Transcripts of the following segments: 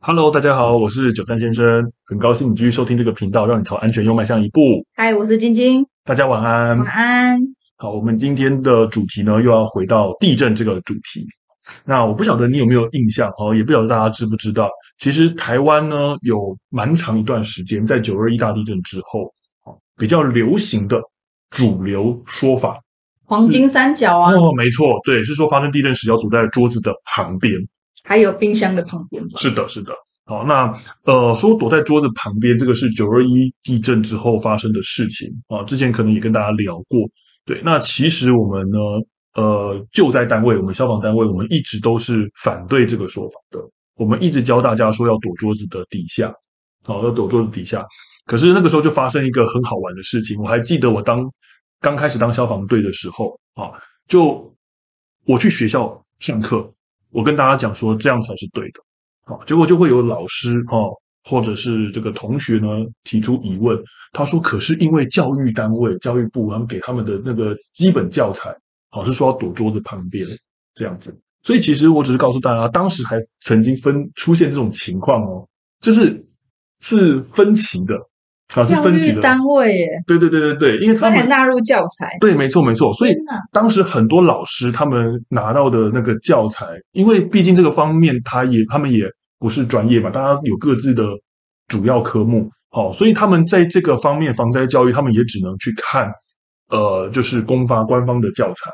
Hello，大家好，我是九三先生，很高兴你继续收听这个频道，让你朝安全又迈向一步。嗨，我是晶晶，大家晚安。晚安。好，我们今天的主题呢，又要回到地震这个主题。那我不晓得你有没有印象哦，也不晓得大家知不知道，其实台湾呢有蛮长一段时间，在九二一大地震之后，比较流行的主流说法，黄金三角啊。哦，没错，对，是说发生地震时要躲在桌子的旁边。还有冰箱的旁边吧。是的，是的。好，那呃，说躲在桌子旁边，这个是九二一地震之后发生的事情啊。之前可能也跟大家聊过。对，那其实我们呢，呃，救灾单位，我们消防单位，我们一直都是反对这个说法的。我们一直教大家说要躲桌子的底下，好，要躲桌子底下。可是那个时候就发生一个很好玩的事情。我还记得我当刚开始当消防队的时候啊，就我去学校上课。我跟大家讲说，这样才是对的，好，结果就会有老师哈，或者是这个同学呢提出疑问。他说：“可是因为教育单位、教育部他们给他们的那个基本教材，好是说要躲桌子旁边这样子。所以其实我只是告诉大家，当时还曾经分出现这种情况哦，就是是分歧的。”啊，是分级的。单位耶，对对对对对，因为他们纳入教材，对，没错没错，所以当时很多老师他们拿到的那个教材，因为毕竟这个方面他也他们也不是专业嘛，大家有各自的主要科目，好，所以他们在这个方面防灾教育，他们也只能去看，呃，就是公发官方的教材，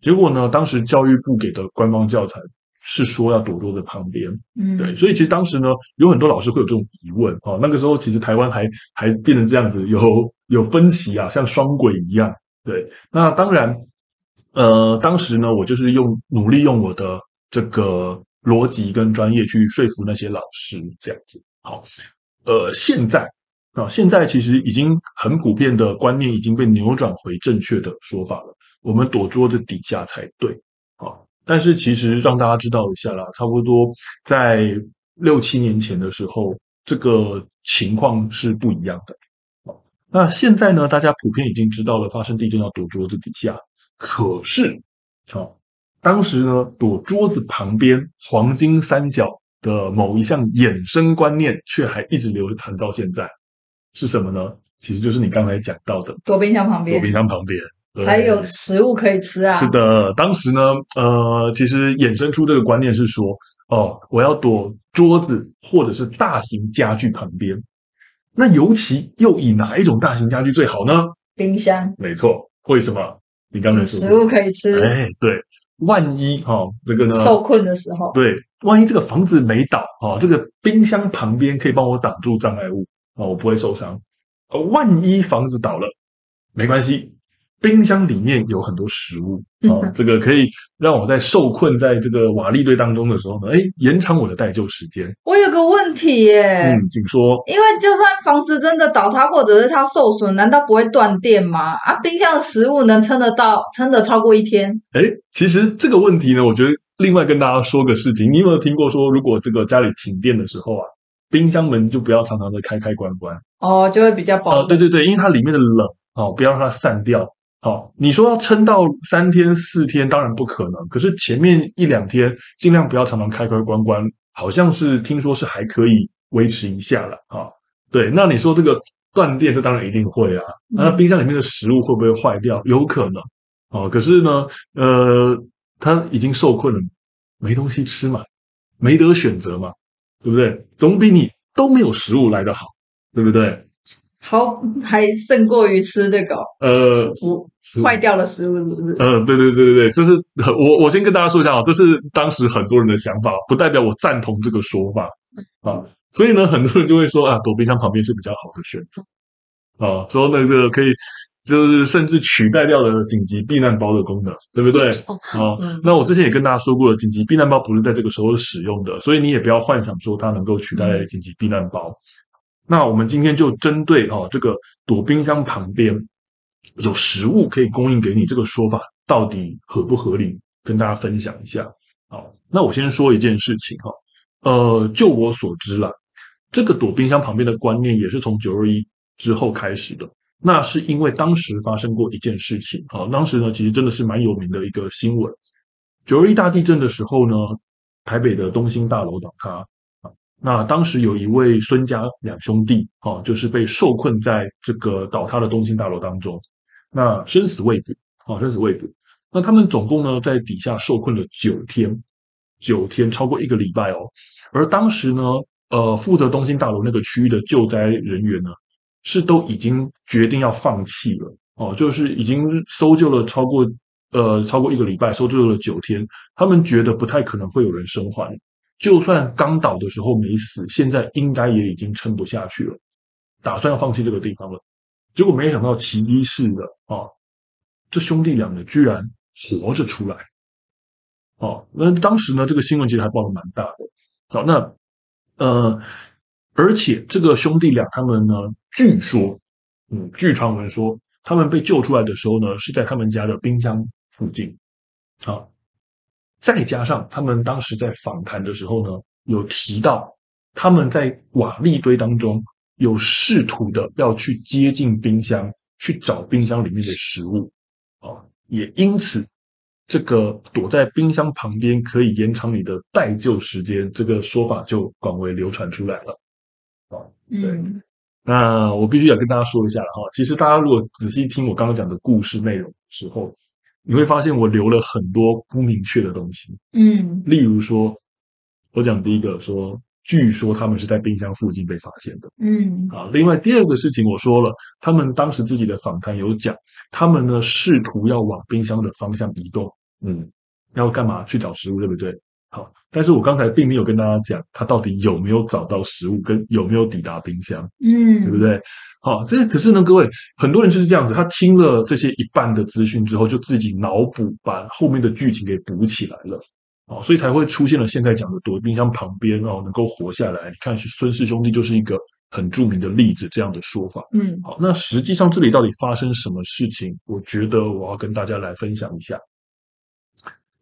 结果呢，当时教育部给的官方教材。是说要躲桌子旁边，嗯，对，所以其实当时呢，有很多老师会有这种疑问啊。那个时候其实台湾还还变成这样子，有有分歧啊，像双轨一样。对，那当然，呃，当时呢，我就是用努力用我的这个逻辑跟专业去说服那些老师，这样子。好，呃，现在啊，现在其实已经很普遍的观念已经被扭转回正确的说法了。我们躲桌子底下才对，好。但是其实让大家知道一下啦，差不多在六七年前的时候，这个情况是不一样的。那现在呢，大家普遍已经知道了发生地震要躲桌子底下，可是，好，当时呢，躲桌子旁边黄金三角的某一项衍生观念，却还一直流传到现在，是什么呢？其实就是你刚才讲到的，躲冰箱旁边，躲冰箱旁边。才有食物可以吃啊！是的，当时呢，呃，其实衍生出这个观念是说，哦，我要躲桌子或者是大型家具旁边。那尤其又以哪一种大型家具最好呢？冰箱。没错，为什么？你刚才说食物可以吃。哎，对，万一哈、哦、这个呢？受困的时候。对，万一这个房子没倒啊、哦，这个冰箱旁边可以帮我挡住障碍物啊、哦，我不会受伤。呃，万一房子倒了，没关系。冰箱里面有很多食物啊、哦，这个可以让我在受困在这个瓦砾堆当中的时候呢，哎，延长我的待救时间。我有个问题耶，嗯，请说。因为就算房子真的倒塌，或者是它受损，难道不会断电吗？啊，冰箱的食物能撑得到，撑得超过一天？哎，其实这个问题呢，我觉得另外跟大家说个事情，你有没有听过说，如果这个家里停电的时候啊，冰箱门就不要常常的开开关关哦，就会比较保。呃，对对对，因为它里面的冷哦，不要让它散掉。好，你说要撑到三天四天，当然不可能。可是前面一两天，尽量不要常常开开关关，好像是听说是还可以维持一下了。啊，对，那你说这个断电，这当然一定会啊。那冰箱里面的食物会不会坏掉？有可能。哦，可是呢，呃，他已经受困了，没东西吃嘛，没得选择嘛，对不对？总比你都没有食物来得好，对不对？好，还胜过于吃这个呃，坏掉的食物，是不是？呃，对对对对对，这是我我先跟大家说一下啊，这是当时很多人的想法，不代表我赞同这个说法啊。所以呢，很多人就会说啊，躲冰箱旁边是比较好的选择啊，说那个可以就是甚至取代掉了紧急避难包的功能，对不对？啊，那我之前也跟大家说过了，紧急避难包不是在这个时候使用的，所以你也不要幻想说它能够取代紧急避难包。那我们今天就针对哦，这个躲冰箱旁边有食物可以供应给你这个说法到底合不合理，跟大家分享一下。好，那我先说一件事情哈，呃，就我所知啦，这个躲冰箱旁边的观念也是从九二一之后开始的。那是因为当时发生过一件事情啊，当时呢其实真的是蛮有名的一个新闻。九二一大地震的时候呢，台北的东兴大楼倒塌。那当时有一位孙家两兄弟，哦，就是被受困在这个倒塌的东兴大楼当中，那生死未卜，哦，生死未卜。那他们总共呢，在底下受困了九天，九天超过一个礼拜哦。而当时呢，呃，负责东兴大楼那个区域的救灾人员呢，是都已经决定要放弃了哦，就是已经搜救了超过呃超过一个礼拜，搜救了九天，他们觉得不太可能会有人生还。就算刚倒的时候没死，现在应该也已经撑不下去了，打算要放弃这个地方了。结果没想到奇迹似的啊，这兄弟两个居然活着出来。哦，那当时呢这个新闻其实还报得蛮大的。好，那呃，而且这个兄弟俩他们呢，据说，嗯，据传闻说，他们被救出来的时候呢，是在他们家的冰箱附近。啊。再加上他们当时在访谈的时候呢，有提到他们在瓦砾堆当中有试图的要去接近冰箱，去找冰箱里面的食物啊，也因此这个躲在冰箱旁边可以延长你的待救时间，这个说法就广为流传出来了啊。对，嗯、那我必须要跟大家说一下了哈，其实大家如果仔细听我刚刚讲的故事内容的时候。你会发现我留了很多不明确的东西，嗯，例如说，我讲第一个说，据说他们是在冰箱附近被发现的，嗯，啊，另外第二个事情我说了，他们当时自己的访谈有讲，他们呢试图要往冰箱的方向移动，嗯，要干嘛？去找食物，对不对？好，但是我刚才并没有跟大家讲他到底有没有找到食物，跟有没有抵达冰箱，嗯，对不对？好，这可是呢，各位很多人就是这样子，他听了这些一半的资讯之后，就自己脑补，把后面的剧情给补起来了，哦，所以才会出现了现在讲的躲冰箱旁边哦，能够活下来。你看，孙氏兄弟就是一个很著名的例子，这样的说法。嗯，好，那实际上这里到底发生什么事情？我觉得我要跟大家来分享一下。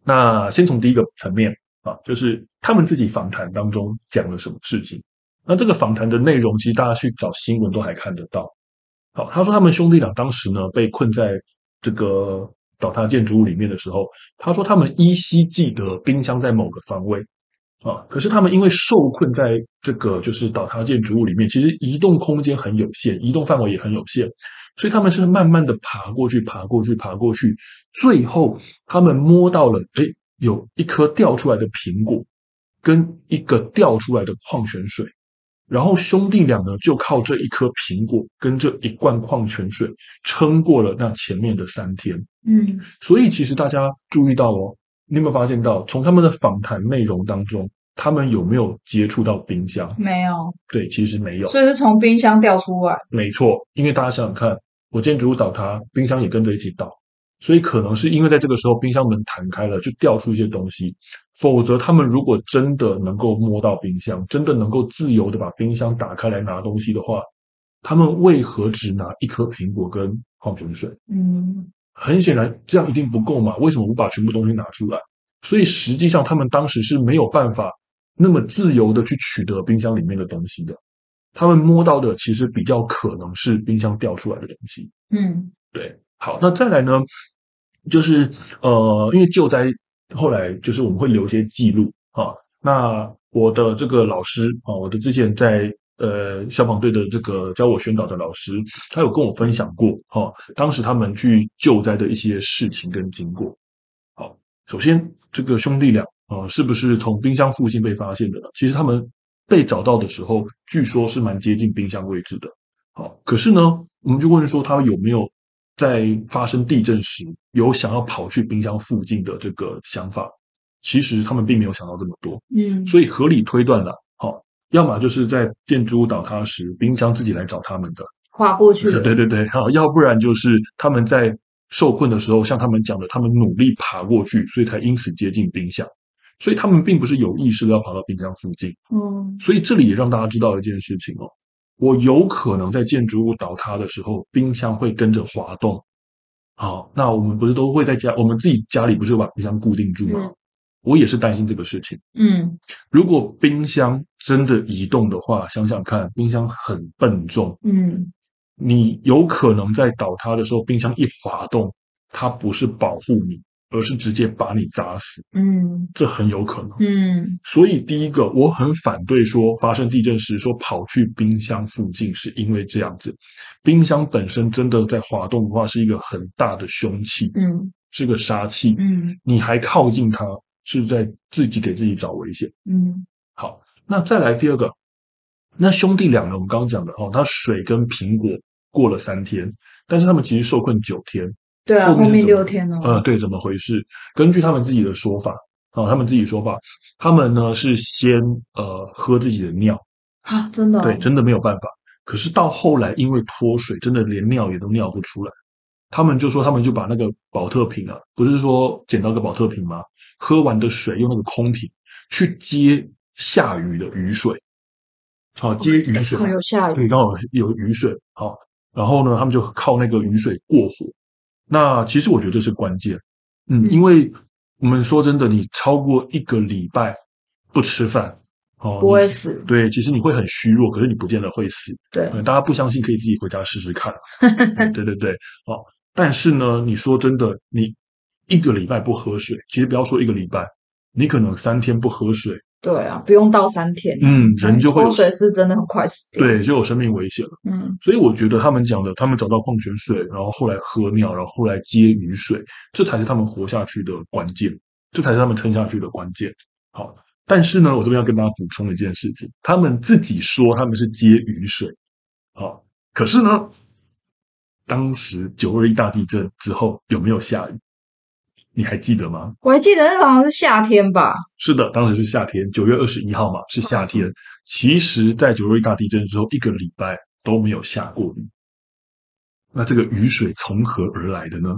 那先从第一个层面啊，就是他们自己访谈当中讲了什么事情。那这个访谈的内容，其实大家去找新闻都还看得到。好，他说他们兄弟俩当时呢被困在这个倒塌建筑物里面的时候，他说他们依稀记得冰箱在某个方位啊，可是他们因为受困在这个就是倒塌建筑物里面，其实移动空间很有限，移动范围也很有限，所以他们是慢慢的爬过去，爬过去，爬过去，最后他们摸到了，诶，有一颗掉出来的苹果，跟一个掉出来的矿泉水。然后兄弟俩呢，就靠这一颗苹果跟这一罐矿泉水撑过了那前面的三天。嗯，所以其实大家注意到哦，你有没有发现到，从他们的访谈内容当中，他们有没有接触到冰箱？没有。对，其实没有。所以是从冰箱掉出来。没错，因为大家想想看，我建筑物倒塌，冰箱也跟着一起倒。所以可能是因为在这个时候冰箱门弹开了，就掉出一些东西。否则，他们如果真的能够摸到冰箱，真的能够自由的把冰箱打开来拿东西的话，他们为何只拿一颗苹果跟矿泉水？嗯，很显然这样一定不够嘛。为什么不把全部东西拿出来？所以实际上他们当时是没有办法那么自由的去取得冰箱里面的东西的。他们摸到的其实比较可能是冰箱掉出来的东西。嗯，对。好，那再来呢，就是呃，因为救灾后来就是我们会留一些记录啊。那我的这个老师啊，我的之前在呃消防队的这个教我宣导的老师，他有跟我分享过哈，当时他们去救灾的一些事情跟经过。好，首先这个兄弟俩啊，是不是从冰箱附近被发现的？其实他们被找到的时候，据说是蛮接近冰箱位置的。好，可是呢，我们就问说他有没有？在发生地震时，有想要跑去冰箱附近的这个想法，其实他们并没有想到这么多。嗯，所以合理推断了，好，要么就是在建筑物倒塌时，冰箱自己来找他们的，滑过去 的。对对对，好，要不然就是他们在受困的时候，像他们讲的，他们努力爬过去，所以才因此接近冰箱。所以他们并不是有意识的要跑到冰箱附近。嗯，所以这里也让大家知道一件事情哦。我有可能在建筑物倒塌的时候，冰箱会跟着滑动。好，那我们不是都会在家，我们自己家里不是把冰箱固定住吗？嗯、我也是担心这个事情。嗯，如果冰箱真的移动的话，想想看，冰箱很笨重。嗯，你有可能在倒塌的时候，冰箱一滑动，它不是保护你，而是直接把你砸死。嗯，这很有可能。嗯，所以第一个，我很反对说发生地震时说跑去冰箱附近，是因为这样子，冰箱本身真的在滑动的话，是一个很大的凶器，嗯，是个杀器，嗯，你还靠近它，是在自己给自己找危险。嗯，好，那再来第二个，那兄弟俩呢？我们刚刚讲的哦，他水跟苹果过了三天，但是他们其实受困九天。对啊，后面，后面六天哦。呃，对，怎么回事？根据他们自己的说法啊、哦，他们自己说法，他们呢是先呃喝自己的尿啊，真的、哦、对，真的没有办法。可是到后来，因为脱水，真的连尿也都尿不出来，他们就说他们就把那个保特瓶啊，不是说捡到个保特瓶吗？喝完的水用那个空瓶去接下雨的雨水，好、哦、接雨水，有下雨，对，刚好有雨水，好、哦，然后呢，他们就靠那个雨水过活。那其实我觉得这是关键，嗯，因为我们说真的，你超过一个礼拜不吃饭，哦，不会死。对，其实你会很虚弱，可是你不见得会死。对，大家不相信可以自己回家试试看。嗯、对对对，哦，但是呢，你说真的，你一个礼拜不喝水，其实不要说一个礼拜，你可能三天不喝水。对啊，不用到三天，嗯，人就会脱水是真的很快死掉，对，就有生命危险了。嗯，所以我觉得他们讲的，他们找到矿泉水，然后后来喝尿，然后后来接雨水，这才是他们活下去的关键，这才是他们撑下去的关键。好，但是呢，我这边要跟大家补充一件事情，他们自己说他们是接雨水，好，可是呢，当时九二一大地震之后有没有下雨？你还记得吗？我还记得那个好像是夏天吧。是的，当时是夏天，九月二十一号嘛，是夏天。其实，在九二一大地震之后一个礼拜都没有下过雨。那这个雨水从何而来的呢？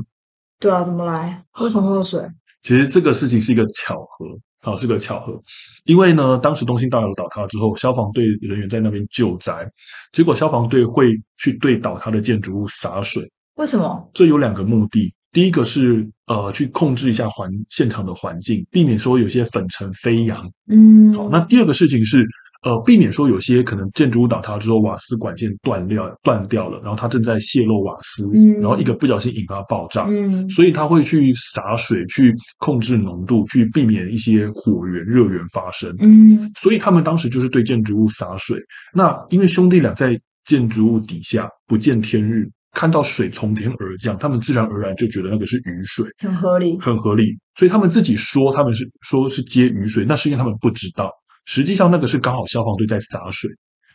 对啊，怎么来？为什么会有水？其实这个事情是一个巧合，好，是个巧合。因为呢，当时东兴大楼倒塌之后，消防队人员在那边救灾，结果消防队会去对倒塌的建筑物洒水。为什么？这有两个目的。第一个是呃，去控制一下环现场的环境，避免说有些粉尘飞扬。嗯，好。那第二个事情是呃，避免说有些可能建筑物倒塌之后，瓦斯管线断掉断掉了，然后它正在泄漏瓦斯，嗯，然后一个不小心引发爆炸，嗯，所以他会去洒水去控制浓度，去避免一些火源热源发生。嗯，所以他们当时就是对建筑物洒水。那因为兄弟俩在建筑物底下不见天日。看到水从天而降，他们自然而然就觉得那个是雨水，很合理，很合理。所以他们自己说他们是说是接雨水，那是因为他们不知道，实际上那个是刚好消防队在洒水。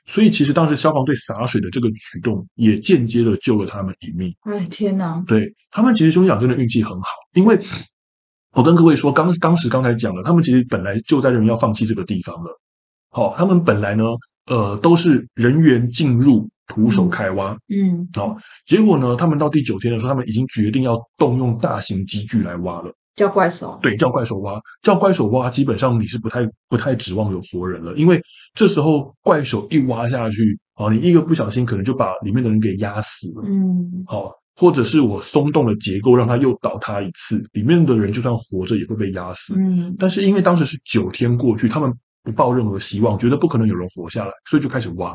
所以其实当时消防队洒水的这个举动，也间接的救了他们一命。哎，天哪！对，他们其实兄弟俩真的运气很好，因为我跟各位说，刚当时刚才讲了，他们其实本来就在人要放弃这个地方了。好、哦，他们本来呢，呃，都是人员进入。徒手开挖，嗯，好、哦，结果呢，他们到第九天的时候，他们已经决定要动用大型机具来挖了，叫怪手，对，叫怪手挖，叫怪手挖，基本上你是不太不太指望有活人了，因为这时候怪手一挖下去，啊，你一个不小心可能就把里面的人给压死了，嗯，好、哦，或者是我松动了结构，让它又倒塌一次，里面的人就算活着也会被压死，嗯，但是因为当时是九天过去，他们不抱任何希望，觉得不可能有人活下来，所以就开始挖。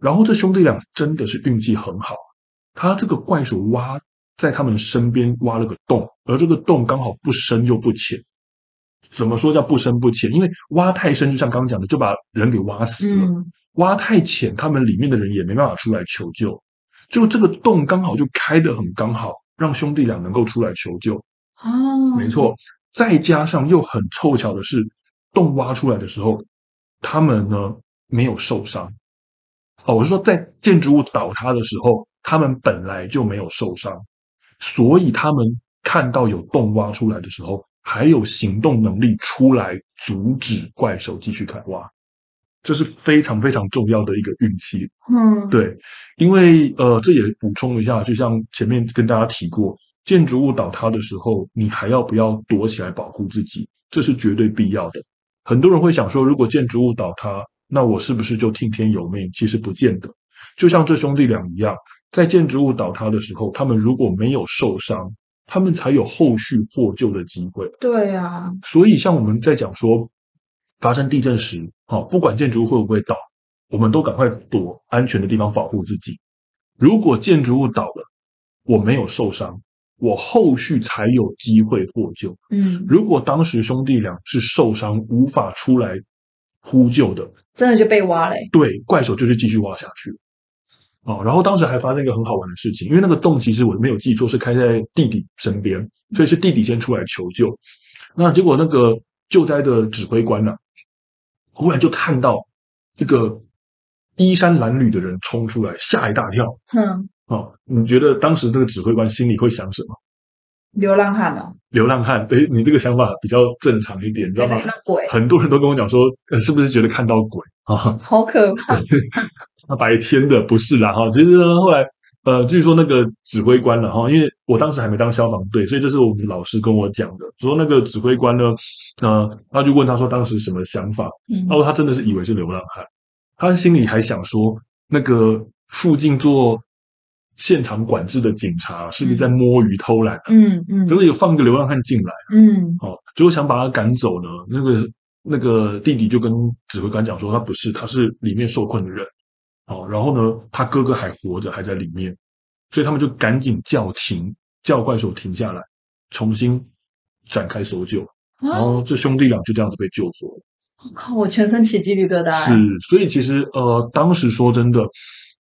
然后这兄弟俩真的是运气很好，他这个怪手挖在他们身边挖了个洞，而这个洞刚好不深又不浅。怎么说叫不深不浅？因为挖太深，就像刚刚讲的，就把人给挖死了；嗯、挖太浅，他们里面的人也没办法出来求救。就这个洞刚好就开得很刚好，让兄弟俩能够出来求救。哦，没错。再加上又很凑巧的是，洞挖出来的时候，他们呢没有受伤。哦，我是说，在建筑物倒塌的时候，他们本来就没有受伤，所以他们看到有洞挖出来的时候，还有行动能力出来阻止怪兽继续开挖，这是非常非常重要的一个运气。嗯，对，因为呃，这也补充一下，就像前面跟大家提过，建筑物倒塌的时候，你还要不要躲起来保护自己？这是绝对必要的。很多人会想说，如果建筑物倒塌，那我是不是就听天由命？其实不见得。就像这兄弟俩一样，在建筑物倒塌的时候，他们如果没有受伤，他们才有后续获救的机会。对啊，所以像我们在讲说，发生地震时，好，不管建筑物会不会倒，我们都赶快躲安全的地方保护自己。如果建筑物倒了，我没有受伤，我后续才有机会获救。嗯，如果当时兄弟俩是受伤无法出来呼救的，真的就被挖了。对，怪手就是继续挖下去。哦，然后当时还发生一个很好玩的事情，因为那个洞其实我没有记错是开在弟弟身边，所以是弟弟先出来求救。那结果那个救灾的指挥官呢、啊，忽然就看到一个衣衫褴褛的人冲出来，吓一大跳。哼，哦，你觉得当时这个指挥官心里会想什么？流浪汉哦，流浪汉，对，你这个想法比较正常一点，你知道吗？看到鬼，很多人都跟我讲说，呃，是不是觉得看到鬼啊？好可怕！那白天的不是啦，哈，其实呢，后来。呃，据说那个指挥官了哈，因为我当时还没当消防队，所以这是我们老师跟我讲的。说那个指挥官呢，呃，他就问他说当时什么想法，嗯，他说他真的是以为是流浪汉，他心里还想说那个附近做现场管制的警察是不是在摸鱼偷懒？嗯嗯，就是有放一个流浪汉进来，嗯，哦，结果想把他赶走呢，那个那个弟弟就跟指挥官讲说他不是，他是里面受困的人。哦，然后呢，他哥哥还活着，还在里面，所以他们就赶紧叫停，叫怪手停下来，重新展开搜救。啊、然后这兄弟俩就这样子被救活了。我靠，我全身起鸡皮疙瘩。是，所以其实呃，当时说真的，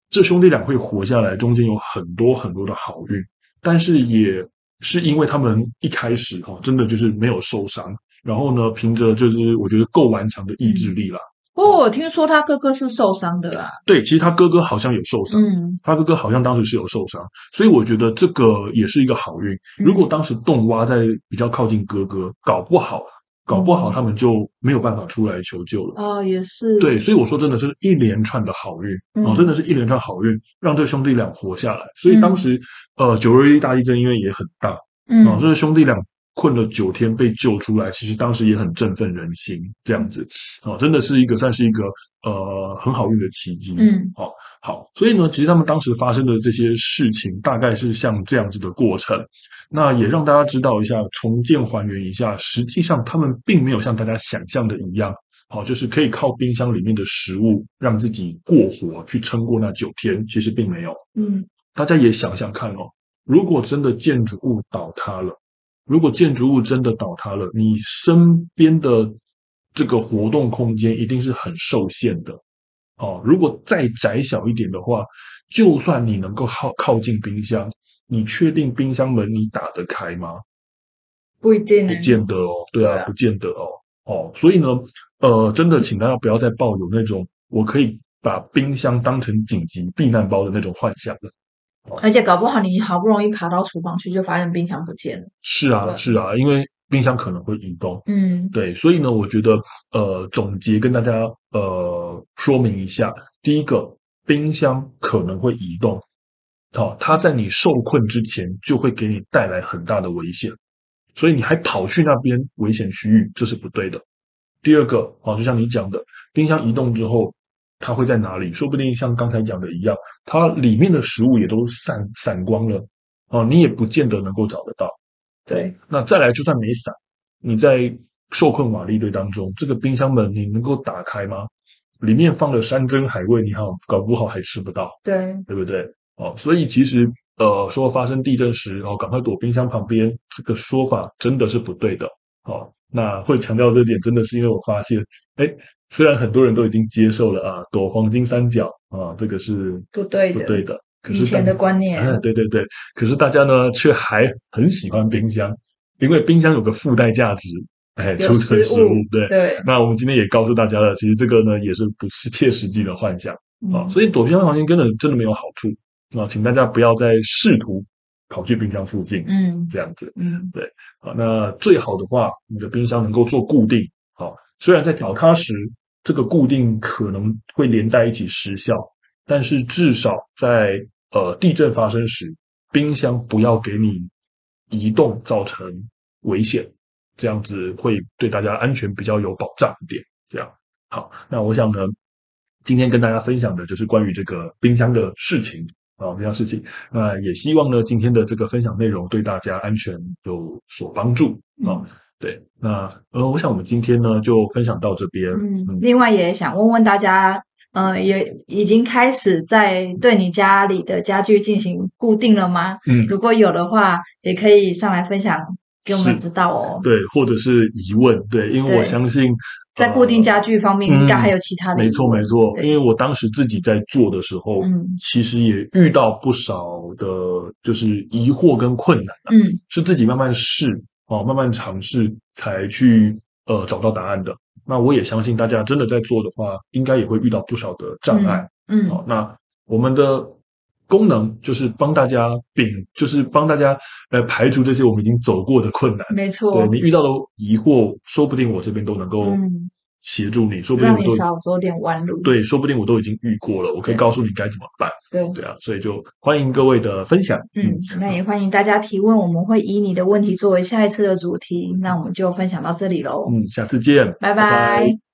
这兄弟俩会活下来，中间有很多很多的好运，但是也是因为他们一开始哈、哦，真的就是没有受伤，然后呢，凭着就是我觉得够顽强的意志力啦。嗯不过我听说他哥哥是受伤的啦。对，其实他哥哥好像有受伤。嗯，他哥哥好像当时是有受伤，所以我觉得这个也是一个好运。如果当时洞挖在比较靠近哥哥，搞不好，搞不好他们就没有办法出来求救了。哦，也是。对，所以我说真的是一连串的好运哦，真的是一连串好运，让这兄弟俩活下来。所以当时呃九二一大地震因为也很大，嗯，啊，这兄弟俩。困了九天被救出来，其实当时也很振奋人心，这样子哦，真的是一个算是一个呃很好运的奇迹。嗯，好，好，所以呢，其实他们当时发生的这些事情，大概是像这样子的过程。那也让大家知道一下，重建还原一下，实际上他们并没有像大家想象的一样，好，就是可以靠冰箱里面的食物让自己过活，去撑过那九天，其实并没有。嗯，大家也想想看哦，如果真的建筑物倒塌了。如果建筑物真的倒塌了，你身边的这个活动空间一定是很受限的哦。如果再窄小一点的话，就算你能够靠靠近冰箱，你确定冰箱门你打得开吗？不一定，不见得哦。对啊，对啊，不见得哦。哦，所以呢，呃，真的，请大家不要再抱有那种我可以把冰箱当成紧急避难包的那种幻想了。而且搞不好你好不容易爬到厨房去，就发现冰箱不见了。是啊，是啊，因为冰箱可能会移动。嗯，对，所以呢，我觉得呃，总结跟大家呃说明一下：第一个，冰箱可能会移动，好、哦，它在你受困之前就会给你带来很大的危险，所以你还跑去那边危险区域，这是不对的。第二个，好、哦，就像你讲的，冰箱移动之后。它会在哪里？说不定像刚才讲的一样，它里面的食物也都散散光了哦，你也不见得能够找得到。对，那再来，就算没散，你在受困瓦砾堆当中，这个冰箱门你能够打开吗？里面放了山珍海味，你好搞不好还吃不到。对，对不对？哦，所以其实呃，说发生地震时哦，赶快躲冰箱旁边，这个说法真的是不对的。哦，那会强调这点，真的是因为我发现，哎。虽然很多人都已经接受了啊，躲黄金三角啊，这个是不对的，不对的。可是以前的观念，啊，对对对。可是大家呢，却还很喜欢冰箱，因为冰箱有个附带价值，哎，储存食物。对对。那我们今天也告诉大家了，其实这个呢，也是不切实际的幻想啊。所以躲冰箱黄金根本真的没有好处啊，请大家不要再试图跑去冰箱附近，嗯，这样子，嗯，对。好，那最好的话，你的冰箱能够做固定，好，虽然在倒塌时。这个固定可能会连带一起失效，但是至少在呃地震发生时，冰箱不要给你移动造成危险，这样子会对大家安全比较有保障一点。这样好，那我想呢，今天跟大家分享的就是关于这个冰箱的事情啊，冰箱事情。那也希望呢，今天的这个分享内容对大家安全有所帮助啊。嗯对，那呃，我想我们今天呢就分享到这边。嗯，另外也想问问大家，呃，也已经开始在对你家里的家具进行固定了吗？嗯，如果有的话，也可以上来分享给我们知道哦。对，或者是疑问，对，因为我相信在固定家具方面，应该还有其他的。没错，没错。因为我当时自己在做的时候，嗯，其实也遇到不少的，就是疑惑跟困难。嗯，是自己慢慢试哦，慢慢尝试才去呃找到答案的。那我也相信大家真的在做的话，应该也会遇到不少的障碍。嗯，好、嗯哦，那我们的功能就是帮大家摒，就是帮大家来排除这些我们已经走过的困难。没错，对，你遇到的疑惑，说不定我这边都能够。嗯协助你，说不定让你少走点弯路。对，说不定我都已经遇过了，我可以告诉你该怎么办。对对啊，所以就欢迎各位的分享。嗯，那也欢迎大家提问，我们会以你的问题作为下一次的主题。那我们就分享到这里喽。嗯，下次见，拜拜。拜拜。